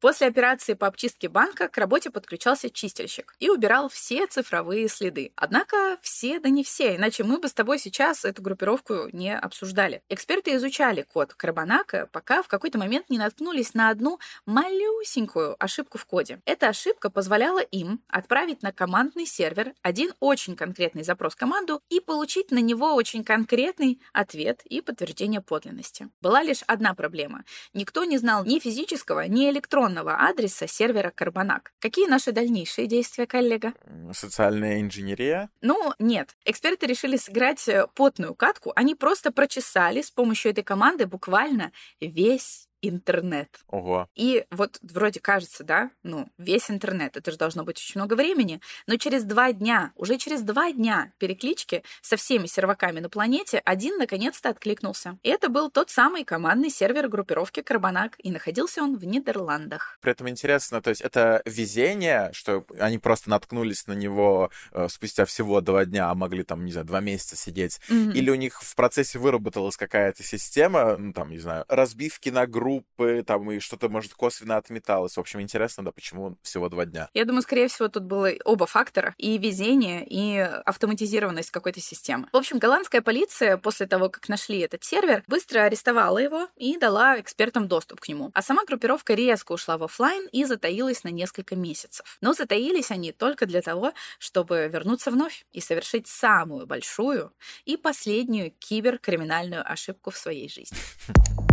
После операции по обчистке банка к работе подключался чистильщик и убирал все цифровые следы. Однако все, да не все, иначе мы бы с тобой сейчас эту группировку не обсуждали. Эксперты изучали код Карбонака, пока в какой-то момент не наткнулись на одну малюсенькую ошибку в коде. Эта ошибка позволяла им отправить на командный сервер один очень конкретный запрос команду и получить на него очень конкретный ответ и подтверждение подлинности. Была лишь одна проблема. Никто не знал ни физического, ни электронного электронного адреса сервера Карбонак. Какие наши дальнейшие действия, коллега? Социальная инженерия? Ну, нет. Эксперты решили сыграть э, потную катку. Они просто прочесали с помощью этой команды буквально весь интернет. Ого. И вот вроде кажется, да, ну, весь интернет, это же должно быть очень много времени, но через два дня, уже через два дня переклички со всеми серваками на планете один наконец-то откликнулся. И это был тот самый командный сервер группировки Карбонак, и находился он в Нидерландах. При этом интересно, то есть это везение, что они просто наткнулись на него э, спустя всего два дня, а могли там, не знаю, два месяца сидеть, mm-hmm. или у них в процессе выработалась какая-то система, ну, там, не знаю, разбивки на группы, группы, там и что-то, может, косвенно отметалось. В общем, интересно, да, почему всего два дня. Я думаю, скорее всего, тут было оба фактора. И везение, и автоматизированность какой-то системы. В общем, голландская полиция после того, как нашли этот сервер, быстро арестовала его и дала экспертам доступ к нему. А сама группировка резко ушла в офлайн и затаилась на несколько месяцев. Но затаились они только для того, чтобы вернуться вновь и совершить самую большую и последнюю киберкриминальную ошибку в своей жизни. (laughs)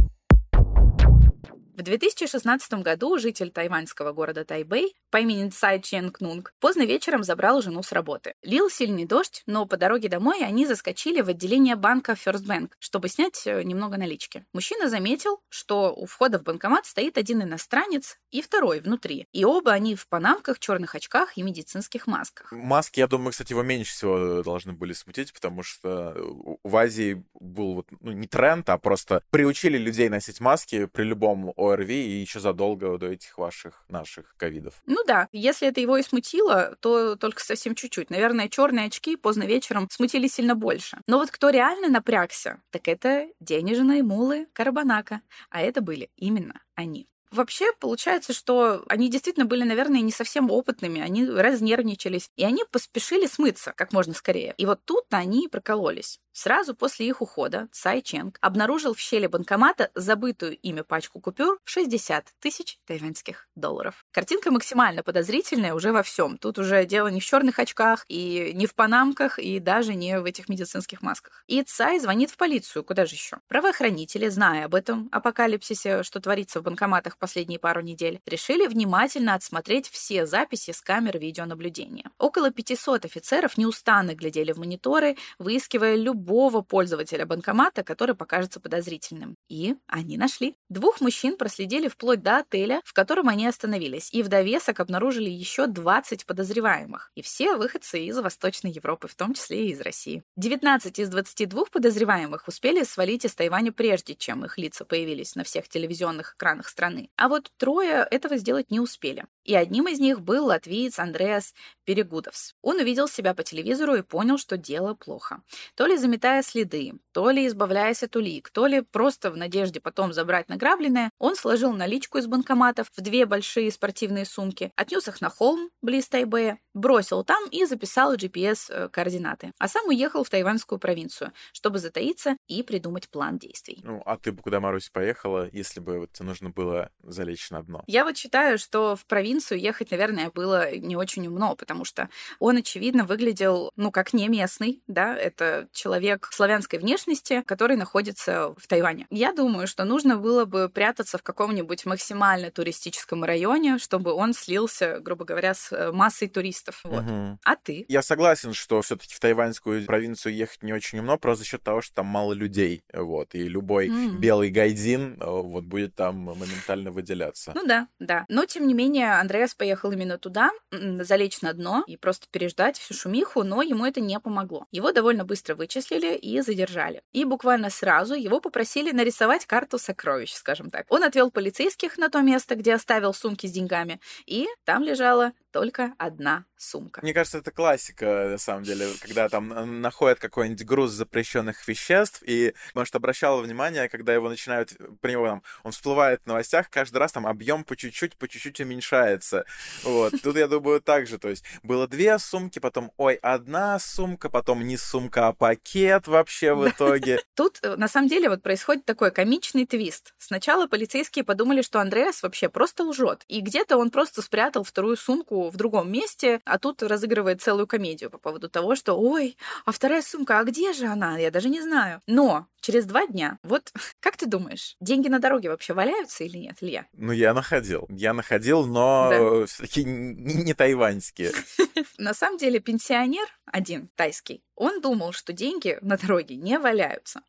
В 2016 году житель тайваньского города Тайбэй по имени Цай Ченг Нунг поздно вечером забрал жену с работы. Лил сильный дождь, но по дороге домой они заскочили в отделение банка First Bank, чтобы снять э, немного налички. Мужчина заметил, что у входа в банкомат стоит один иностранец и второй внутри. И оба они в панамках, черных очках и медицинских масках. Маски, я думаю, кстати, его меньше всего должны были смутить, потому что в Азии был вот, ну, не тренд, а просто приучили людей носить маски при любом ОРВИ и еще задолго до этих ваших наших ковидов. Ну да, если это его и смутило, то только совсем чуть-чуть. Наверное, черные очки поздно вечером смутили сильно больше. Но вот кто реально напрягся, так это денежные мулы Карабанака. А это были именно они. Вообще, получается, что они действительно были, наверное, не совсем опытными, они разнервничались, и они поспешили смыться как можно скорее. И вот тут-то они и прокололись. Сразу после их ухода Цай Ченг обнаружил в щели банкомата забытую ими пачку купюр в 60 тысяч тайваньских долларов. Картинка максимально подозрительная уже во всем. Тут уже дело не в черных очках, и не в панамках, и даже не в этих медицинских масках. И Цай звонит в полицию, куда же еще? Правоохранители, зная об этом апокалипсисе, что творится в банкоматах последние пару недель, решили внимательно отсмотреть все записи с камер видеонаблюдения. Около 500 офицеров неустанно глядели в мониторы, выискивая любого пользователя банкомата, который покажется подозрительным. И они нашли. Двух мужчин проследили вплоть до отеля, в котором они остановились, и в довесок обнаружили еще 20 подозреваемых. И все выходцы из Восточной Европы, в том числе и из России. 19 из 22 подозреваемых успели свалить из Тайваня прежде, чем их лица появились на всех телевизионных экранах страны. А вот трое этого сделать не успели. И одним из них был латвиец Андреас Перегудовс. Он увидел себя по телевизору и понял, что дело плохо. То ли заметая следы, то ли избавляясь от улик, то ли просто в надежде потом забрать награбленное, он сложил наличку из банкоматов в две большие спортивные сумки, отнес их на холм близ Тайбэя, бросил там и записал GPS-координаты. Э, а сам уехал в тайваньскую провинцию, чтобы затаиться и придумать план действий. Ну, а ты бы куда, Марусь, поехала, если бы вот тебе нужно было залечь на дно? Я вот считаю, что в провинцию ехать, наверное, было не очень умно, потому что он, очевидно, выглядел, ну, как не местный, да, это человек славянской внешности, который находится в Тайване. Я думаю, что нужно было бы прятаться в каком-нибудь максимально туристическом районе, чтобы он слился, грубо говоря, с э, массой туристов. Вот. Угу. А ты? Я согласен, что все-таки в тайваньскую провинцию ехать не очень умно, просто за счет того, что там мало людей, вот, и любой mm. белый гайдин, э, вот, будет там моментально выделяться. Ну да, да. Но, тем не менее, Андреас поехал именно туда, залечь на дно и просто переждать всю шумиху, но ему это не помогло. Его довольно быстро вычислили и задержали. И буквально сразу его попросили нарисовать карту сокровищ, скажем так. Он отвел полицейских на то место, где оставил сумки с деньгами, и там лежала только одна сумка. Мне кажется, это классика, на самом деле, когда там находят какой-нибудь груз запрещенных веществ, и, может, обращала внимание, когда его начинают, при него там, он всплывает в новостях, каждый раз там объем по чуть-чуть, по чуть-чуть уменьшается. Вот. Тут, я думаю, так же, то есть было две сумки, потом, ой, одна сумка, потом не сумка, а пакет вообще в итоге. (laughs) Тут, э, на самом деле, вот происходит такой комичный твист. Сначала полицейские подумали, что Андреас вообще просто лжет, и где-то он просто спрятал вторую сумку в другом месте, а тут разыгрывает целую комедию по поводу того, что «Ой, а вторая сумка, а где же она? Я даже не знаю». Но через два дня, вот (laughs) как ты думаешь, деньги на дороге вообще валяются или нет, Илья? Ну, я находил. Я находил, но да. все-таки не, не тайваньские. (laughs) На самом деле пенсионер один, тайский, он думал, что деньги на дороге не валяются.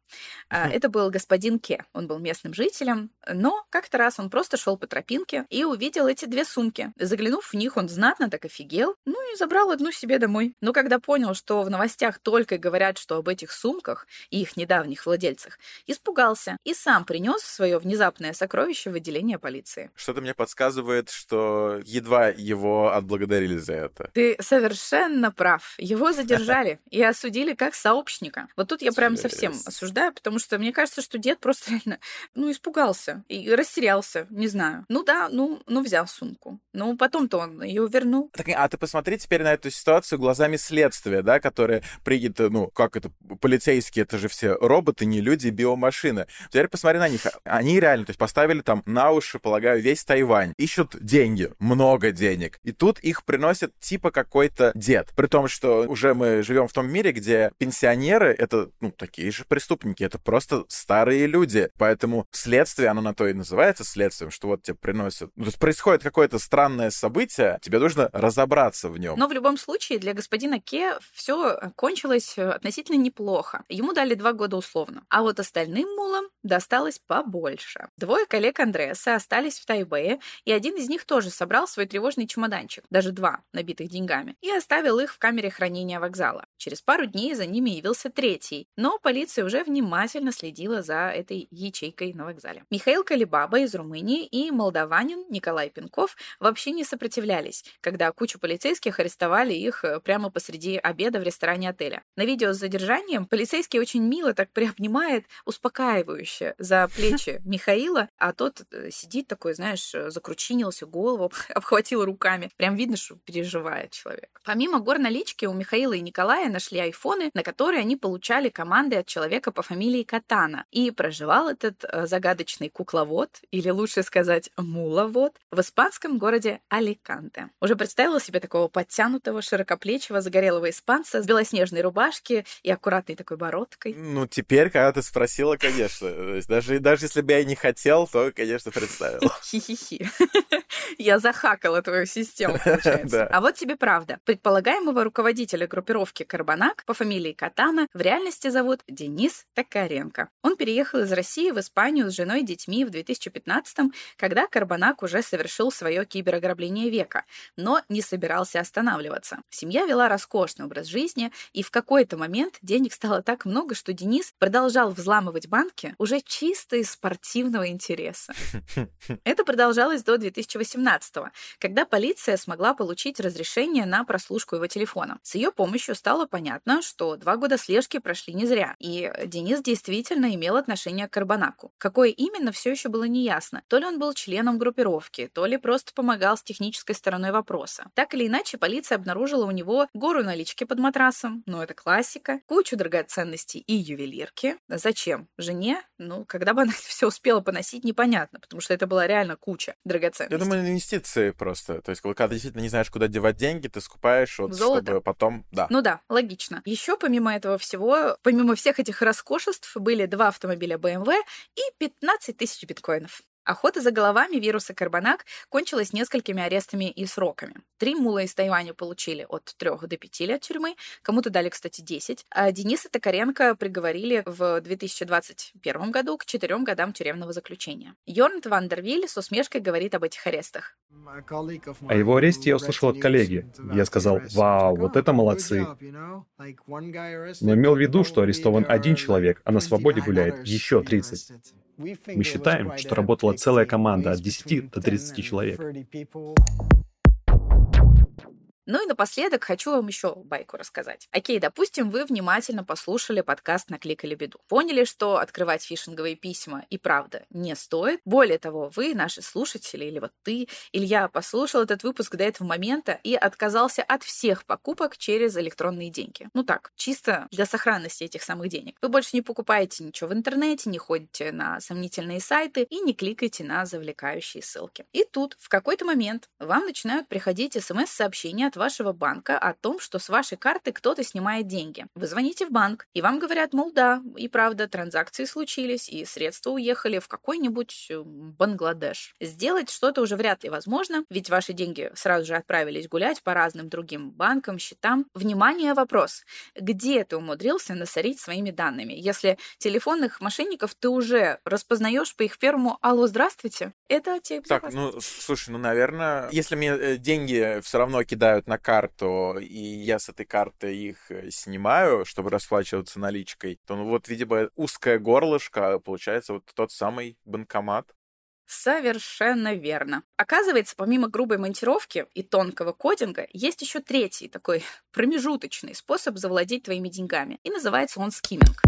А, это был господин Ке, он был местным жителем, но как-то раз он просто шел по тропинке и увидел эти две сумки. Заглянув в них, он знатно так офигел, ну и забрал одну себе домой. Но когда понял, что в новостях только говорят, что об этих сумках и их недавних владельцах, испугался и сам принес свое внезапное сокровище в отделение полиции. Что-то мне подсказывает, что едва его отблагодарили за это. Ты совершенно прав. Его задержали (laughs) и осудили как сообщника. Вот тут я прям совсем осуждаю, потому что мне кажется, что дед просто (laughs) реально, ну, испугался и растерялся, не знаю. Ну да, ну, ну взял сумку. Ну, потом-то он ее вернул. Так, а ты посмотри теперь на эту ситуацию глазами следствия, да, которое принято, ну, как это, полицейские, это же все роботы, не люди, биомашины. Теперь посмотри на них. Они реально, то есть поставили там на уши, полагаю, весь Тайвань. Ищут деньги, много денег. И тут их приносят типа какой-то дед. При том, что уже мы живем в том мире, где пенсионеры — это, ну, такие же преступники, это просто старые люди. Поэтому следствие, оно на то и называется следствием, что вот тебе приносят... Ну, то есть происходит какое-то странное событие, тебе нужно разобраться в нем. Но в любом случае для господина Ке все кончилось э, относительно неплохо. Ему дали два года условно. А вот остальным мулам досталось побольше. Двое коллег Андреаса остались в Тайбэе, и один из них тоже собрал свой тревожный чемоданчик, даже два, набитых деньгами, и оставил их в камере хранения вокзала. Через пару дней за ними явился третий, но полиция уже внимательно следила за этой ячейкой на вокзале. Михаил Калибаба из Румынии и молдаванин Николай Пинков вообще не сопротивлялись, когда кучу полицейских арестовали их э, прямо посреди обеда в ресторане отеля. На видео с задержанием полицейский очень мило так приобнимает, успокаивающе за плечи Михаила, а тот э, сидит такой, знаешь, э, закручинился, голову (laughs) обхватил руками. Прям видно, что переживает человек. Помимо гор налички у Михаила и Николая нашли айфоны, на которые они получали команды от человека по фамилии Катана. И проживал этот э, загадочный кукловод, или лучше сказать муловод, в испанском городе Аликанте. Уже представила себе такого подтянутого, широкоплечего, загорелого испанца с белоснежной рубашки и аккуратной такой бородкой. Ну, теперь, когда ты спросила, конечно. Даже, даже если бы я не хотел, то, конечно, представил. (laughs) Хи-хи-хи. (laughs) Я захакала твою систему, (laughs) получается. А вот тебе правда. Предполагаемого руководителя группировки Карбанак по фамилии Катана в реальности зовут Денис Токаренко. Он переехал из России в Испанию с женой и детьми в 2015-м, когда Карбанак уже совершил свое киберограбление века, но не собирался останавливаться. Семья вела роскошный образ жизни, и в какой-то момент денег стало так много, что Денис продал продолжал взламывать банки уже чисто из спортивного интереса. (laughs) Это продолжалось до 2018 когда полиция смогла получить разрешение на прослушку его телефона. С ее помощью стало понятно, что два года слежки прошли не зря, и Денис действительно имел отношение к Карбанаку. Какое именно, все еще было неясно. То ли он был членом группировки, то ли просто помогал с технической стороной вопроса. Так или иначе, полиция обнаружила у него гору налички под матрасом, ну это классика, кучу драгоценностей и ювелирки. Зачем? Жене? Ну, когда бы она (laughs) все успела поносить, непонятно, потому что это была реально куча драгоценностей. Я думаю, инвестиции просто. То есть, когда действительно не знаешь, куда девать деньги, ты скупаешь, вот, Золото. чтобы потом... Да. Ну да, логично. Еще помимо этого всего, помимо всех этих роскошеств, были два автомобиля BMW и 15 тысяч биткоинов. Охота за головами вируса Карбонак кончилась несколькими арестами и сроками. Три мула из Тайваня получили от 3 до 5 лет тюрьмы, кому-то дали, кстати, 10, а Дениса Токаренко приговорили в 2021 году к четырем годам тюремного заключения. Йорн Вандервиль с усмешкой говорит об этих арестах. О его аресте я услышал от коллеги. Я сказал, вау, вот это молодцы. Но имел в виду, что арестован один человек, а на свободе гуляет еще 30. Мы считаем, что работала целая команда от 10 до 30 человек. Ну и напоследок хочу вам еще байку рассказать. Окей, допустим, вы внимательно послушали подкаст «Накликали беду». Поняли, что открывать фишинговые письма и правда не стоит. Более того, вы, наши слушатели, или вот ты, Илья, послушал этот выпуск до этого момента и отказался от всех покупок через электронные деньги. Ну так, чисто для сохранности этих самых денег. Вы больше не покупаете ничего в интернете, не ходите на сомнительные сайты и не кликаете на завлекающие ссылки. И тут в какой-то момент вам начинают приходить смс-сообщения от вашего банка о том, что с вашей карты кто-то снимает деньги. Вы звоните в банк, и вам говорят, мол, да, и правда, транзакции случились, и средства уехали в какой-нибудь э, Бангладеш. Сделать что-то уже вряд ли возможно, ведь ваши деньги сразу же отправились гулять по разным другим банкам, счетам. Внимание, вопрос. Где ты умудрился насорить своими данными? Если телефонных мошенников ты уже распознаешь по их первому «Алло, здравствуйте», это тебе Так, ну, слушай, ну, наверное, если мне э, деньги все равно кидают на карту, и я с этой карты их э, снимаю, чтобы расплачиваться наличкой, то, ну, вот, видимо, узкое горлышко, получается, вот тот самый банкомат. Совершенно верно. Оказывается, помимо грубой монтировки и тонкого кодинга, есть еще третий такой (laughs) промежуточный способ завладеть твоими деньгами. И называется он скимминг.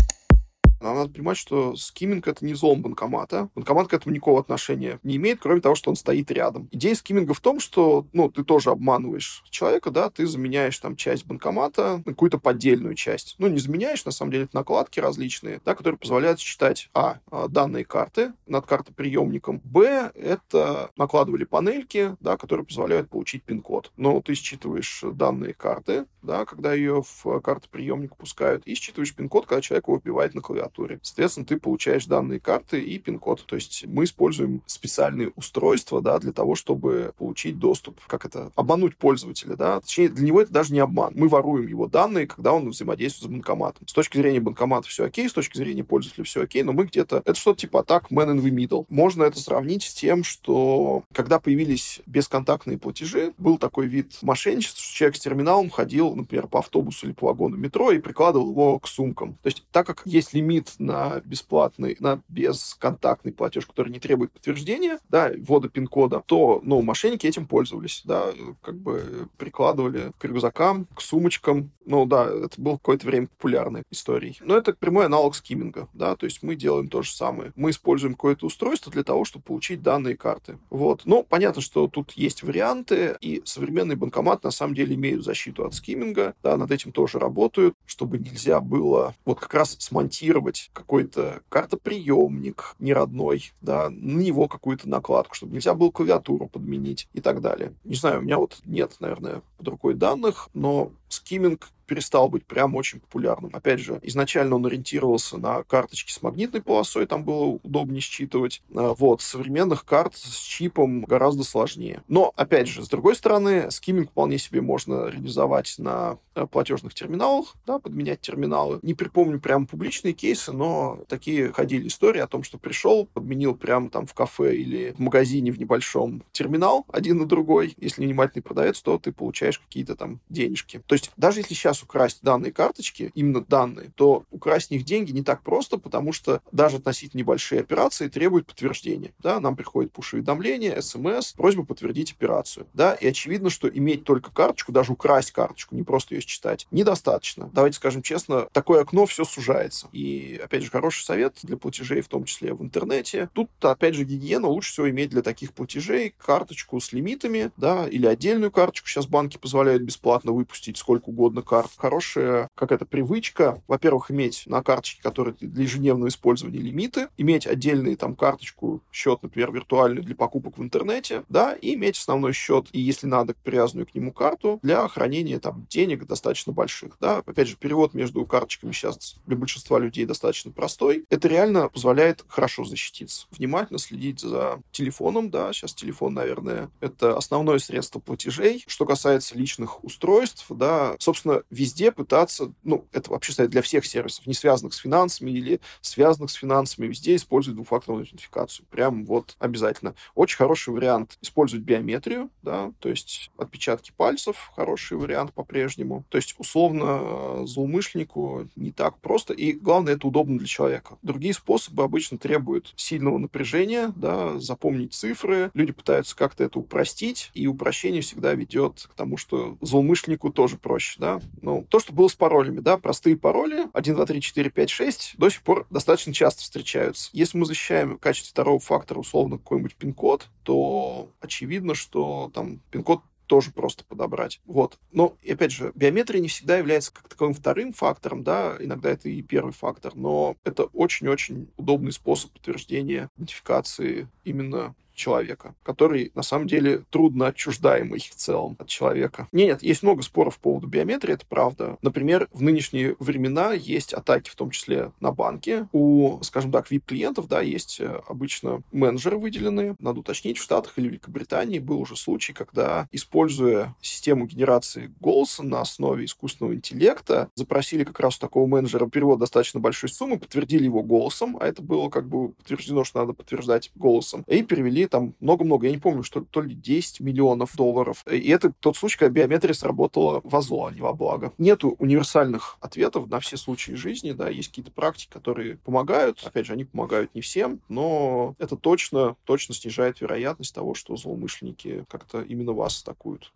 Но надо понимать, что скимминг — это не злом банкомата. Банкомат к этому никакого отношения не имеет, кроме того, что он стоит рядом. Идея скимминга в том, что, ну, ты тоже обманываешь человека, да, ты заменяешь там часть банкомата на какую-то поддельную часть. Ну, не заменяешь, на самом деле, это накладки различные, да, которые позволяют считать, а, а данные карты над картоприемником, б, это накладывали панельки, да, которые позволяют получить пин-код. Но ты считываешь данные карты, да, когда ее в картоприемник пускают, и считываешь пин-код, когда человек его вбивает на клавиатуру клавиатуре. Соответственно, ты получаешь данные карты и пин-код. То есть мы используем специальные устройства, да, для того, чтобы получить доступ, как это, обмануть пользователя, да. Точнее, для него это даже не обман. Мы воруем его данные, когда он взаимодействует с банкоматом. С точки зрения банкомата все окей, с точки зрения пользователя все окей, но мы где-то... Это что-то типа атак man in the middle. Можно это сравнить с тем, что когда появились бесконтактные платежи, был такой вид мошенничества, что человек с терминалом ходил, например, по автобусу или по вагону метро и прикладывал его к сумкам. То есть так как есть лимит лимит на бесплатный, на бесконтактный платеж, который не требует подтверждения, да, ввода пин-кода, то, ну, мошенники этим пользовались, да, как бы прикладывали к рюкзакам, к сумочкам. Ну, да, это был какое-то время популярной историей. Но это прямой аналог скимминга, да, то есть мы делаем то же самое. Мы используем какое-то устройство для того, чтобы получить данные карты. Вот. Но понятно, что тут есть варианты, и современные банкоматы на самом деле имеют защиту от скимминга, да, над этим тоже работают, чтобы нельзя было вот как раз смонтировать монтировать какой-то картоприемник неродной, да, на него какую-то накладку, чтобы нельзя было клавиатуру подменить и так далее. Не знаю, у меня вот нет, наверное, под рукой данных, но скимминг перестал быть прям очень популярным. Опять же, изначально он ориентировался на карточки с магнитной полосой, там было удобнее считывать. А, вот, современных карт с чипом гораздо сложнее. Но, опять же, с другой стороны, скимминг вполне себе можно реализовать на э, платежных терминалах, да, подменять терминалы. Не припомню прям публичные кейсы, но такие ходили истории о том, что пришел, подменил прямо там в кафе или в магазине в небольшом терминал один на другой. Если внимательный продавец, то ты получаешь какие-то там денежки. То есть есть даже если сейчас украсть данные карточки, именно данные, то украсть них деньги не так просто, потому что даже относительно небольшие операции требуют подтверждения. Да, нам приходит пуш-уведомление, смс, просьба подтвердить операцию. Да, и очевидно, что иметь только карточку, даже украсть карточку, не просто ее считать, недостаточно. Давайте скажем честно, такое окно все сужается. И, опять же, хороший совет для платежей, в том числе в интернете. Тут, опять же, гигиена лучше всего иметь для таких платежей карточку с лимитами, да, или отдельную карточку. Сейчас банки позволяют бесплатно выпустить сколько угодно карт. Хорошая какая-то привычка, во-первых, иметь на карточке, которые для ежедневного использования лимиты, иметь отдельный там карточку, счет, например, виртуальный для покупок в интернете, да, и иметь основной счет, и если надо, привязанную к нему карту для хранения там денег достаточно больших, да. Опять же, перевод между карточками сейчас для большинства людей достаточно простой. Это реально позволяет хорошо защититься. Внимательно следить за телефоном, да, сейчас телефон, наверное, это основное средство платежей. Что касается личных устройств, да, собственно, везде пытаться, ну, это вообще стоит для всех сервисов, не связанных с финансами или связанных с финансами, везде использовать двухфакторную аутентификацию. Прям вот обязательно. Очень хороший вариант использовать биометрию, да, то есть отпечатки пальцев, хороший вариант по-прежнему. То есть, условно, злоумышленнику не так просто, и главное, это удобно для человека. Другие способы обычно требуют сильного напряжения, да, запомнить цифры, люди пытаются как-то это упростить, и упрощение всегда ведет к тому, что злоумышленнику тоже проще, да. Ну, то, что было с паролями, да, простые пароли, 1, 2, 3, 4, 5, 6, до сих пор достаточно часто встречаются. Если мы защищаем в качестве второго фактора, условно, какой-нибудь пин-код, то очевидно, что там пин-код тоже просто подобрать. Вот. Но, и опять же, биометрия не всегда является как таковым вторым фактором, да, иногда это и первый фактор, но это очень-очень удобный способ подтверждения идентификации именно человека, который на самом деле трудно отчуждаемый в целом от человека. Нет, нет, есть много споров по поводу биометрии, это правда. Например, в нынешние времена есть атаки, в том числе на банки. У, скажем так, VIP-клиентов, да, есть э, обычно менеджеры выделенные. Надо уточнить, в Штатах или Великобритании был уже случай, когда, используя систему генерации голоса на основе искусственного интеллекта, запросили как раз у такого менеджера перевод достаточно большой суммы, подтвердили его голосом, а это было как бы подтверждено, что надо подтверждать голосом, и перевели там много-много, я не помню, что то ли 10 миллионов долларов. И это тот случай, когда биометрия сработала во зло, а не во благо. Нету универсальных ответов на все случаи жизни, да, есть какие-то практики, которые помогают. Опять же, они помогают не всем, но это точно, точно снижает вероятность того, что злоумышленники как-то именно вас атакуют.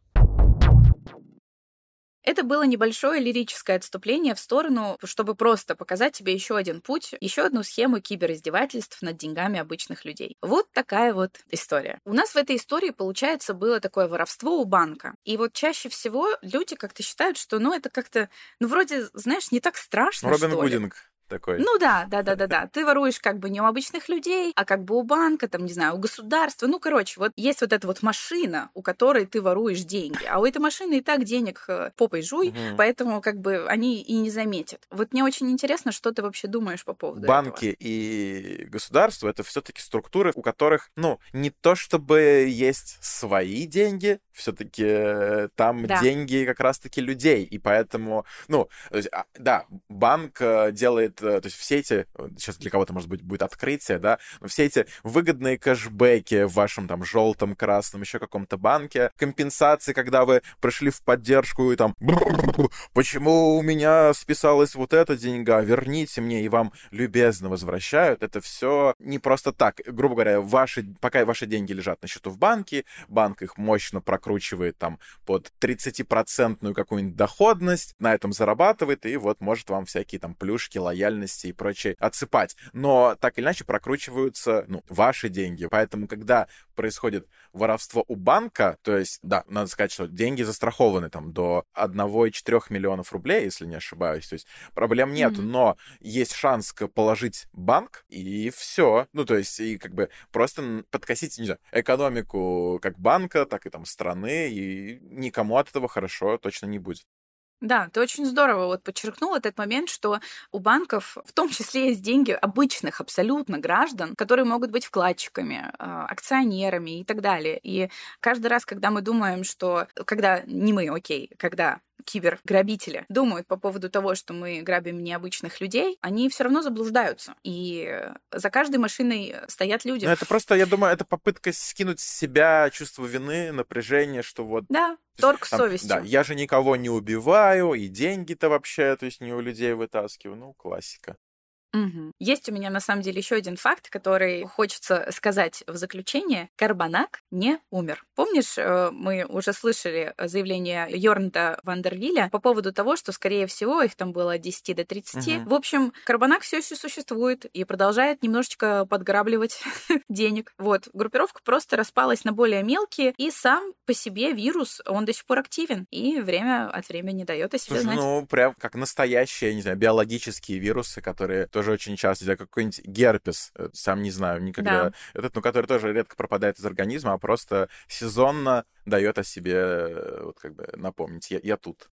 Это было небольшое лирическое отступление в сторону, чтобы просто показать тебе еще один путь, еще одну схему кибериздевательств над деньгами обычных людей. Вот такая вот история. У нас в этой истории, получается, было такое воровство у банка. И вот чаще всего люди как-то считают, что, ну, это как-то, ну, вроде, знаешь, не так страшно, Робин что Гудинг такой. Ну да, да, да, да, да. Ты воруешь как бы не у обычных людей, а как бы у банка, там, не знаю, у государства. Ну, короче, вот есть вот эта вот машина, у которой ты воруешь деньги. А у этой машины и так денег э, попой жуй, угу. поэтому как бы они и не заметят. Вот мне очень интересно, что ты вообще думаешь по поводу Банки этого. и государство — это все таки структуры, у которых, ну, не то чтобы есть свои деньги, все таки э, там да. деньги как раз-таки людей, и поэтому, ну, а, да, банк э, делает Э, то есть все эти, сейчас для кого-то, может быть, будет открытие, да, но все эти выгодные кэшбэки в вашем там желтом, красном, еще каком-то банке, компенсации, когда вы пришли в поддержку и там, почему у меня списалась вот эта деньга, верните мне, и вам любезно возвращают, это все не просто так. Грубо говоря, ваши, пока ваши деньги лежат на счету в банке, банк их мощно прокручивает там под 30-процентную какую-нибудь доходность, на этом зарабатывает, и вот может вам всякие там плюшки, лояльности и прочее отсыпать. Но так или иначе прокручиваются ну, ваши деньги. Поэтому, когда происходит воровство у банка, то есть, да, надо сказать, что деньги застрахованы там до 1,4 миллионов рублей, если не ошибаюсь. То есть проблем нет, mm-hmm. но есть шанс положить банк, и все. Ну, то есть, и как бы просто подкосить, не знаю, экономику как банка, так и там страны, и никому от этого хорошо точно не будет. Да, ты очень здорово вот подчеркнул этот момент, что у банков в том числе есть деньги обычных абсолютно граждан, которые могут быть вкладчиками, а, акционерами и так далее. И каждый раз, когда мы думаем, что... Когда не мы, окей, когда киберграбители думают по поводу того, что мы грабим необычных людей, они все равно заблуждаются. И за каждой машиной стоят люди. Ну, это просто, я думаю, это попытка скинуть с себя чувство вины, напряжение, что вот... Да, торг там, совестью. Да, я же никого не убиваю, и деньги-то вообще, то есть не у людей вытаскиваю. Ну, классика. Угу. Есть у меня на самом деле еще один факт, который хочется сказать в заключение. Карбонак не умер. Помнишь, э, мы уже слышали заявление Йорнта Вандервилля по поводу того, что, скорее всего, их там было от 10 до 30. Угу. В общем, Карбонак все еще существует и продолжает немножечко подграбливать (laughs) денег. Вот, группировка просто распалась на более мелкие, и сам по себе вирус, он до сих пор активен, и время от времени дает о себе знать. Ну, прям как настоящие, не знаю, биологические вирусы, которые тоже тоже очень часто, или какой-нибудь герпес, э, сам не знаю, никогда, да. этот, ну, который тоже редко пропадает из организма, а просто сезонно дает о себе, э, вот как бы напомнить, я, я тут.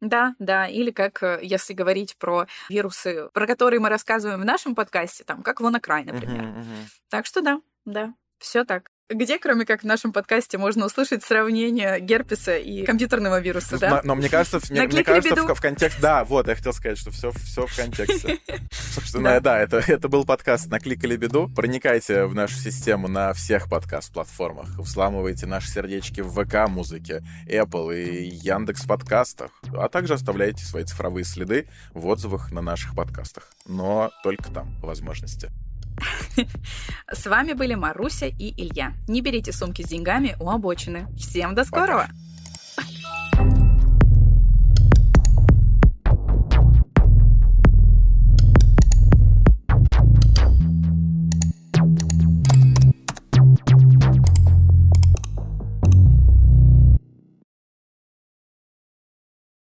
Да, да, или как, э, если говорить про вирусы, про которые мы рассказываем в нашем подкасте, там, как вонокрай, например. Uh-huh, uh-huh. Так что да, да, все так. Где, кроме как в нашем подкасте, можно услышать сравнение герпеса и компьютерного вируса, да? Но, но мне кажется, мне, мне кажется в, в контексте... Да, вот, я хотел сказать, что все, все в контексте. (laughs) Собственно, да, это, это был подкаст «Накликали беду». Проникайте в нашу систему на всех подкаст-платформах. Взламывайте наши сердечки в ВК-музыке, Apple и Яндекс подкастах, а также оставляйте свои цифровые следы в отзывах на наших подкастах. Но только там, по возможности. (laughs) С вами были Маруся и Илья. Не берите сумки с деньгами у обочины. Всем до скорого! Пока.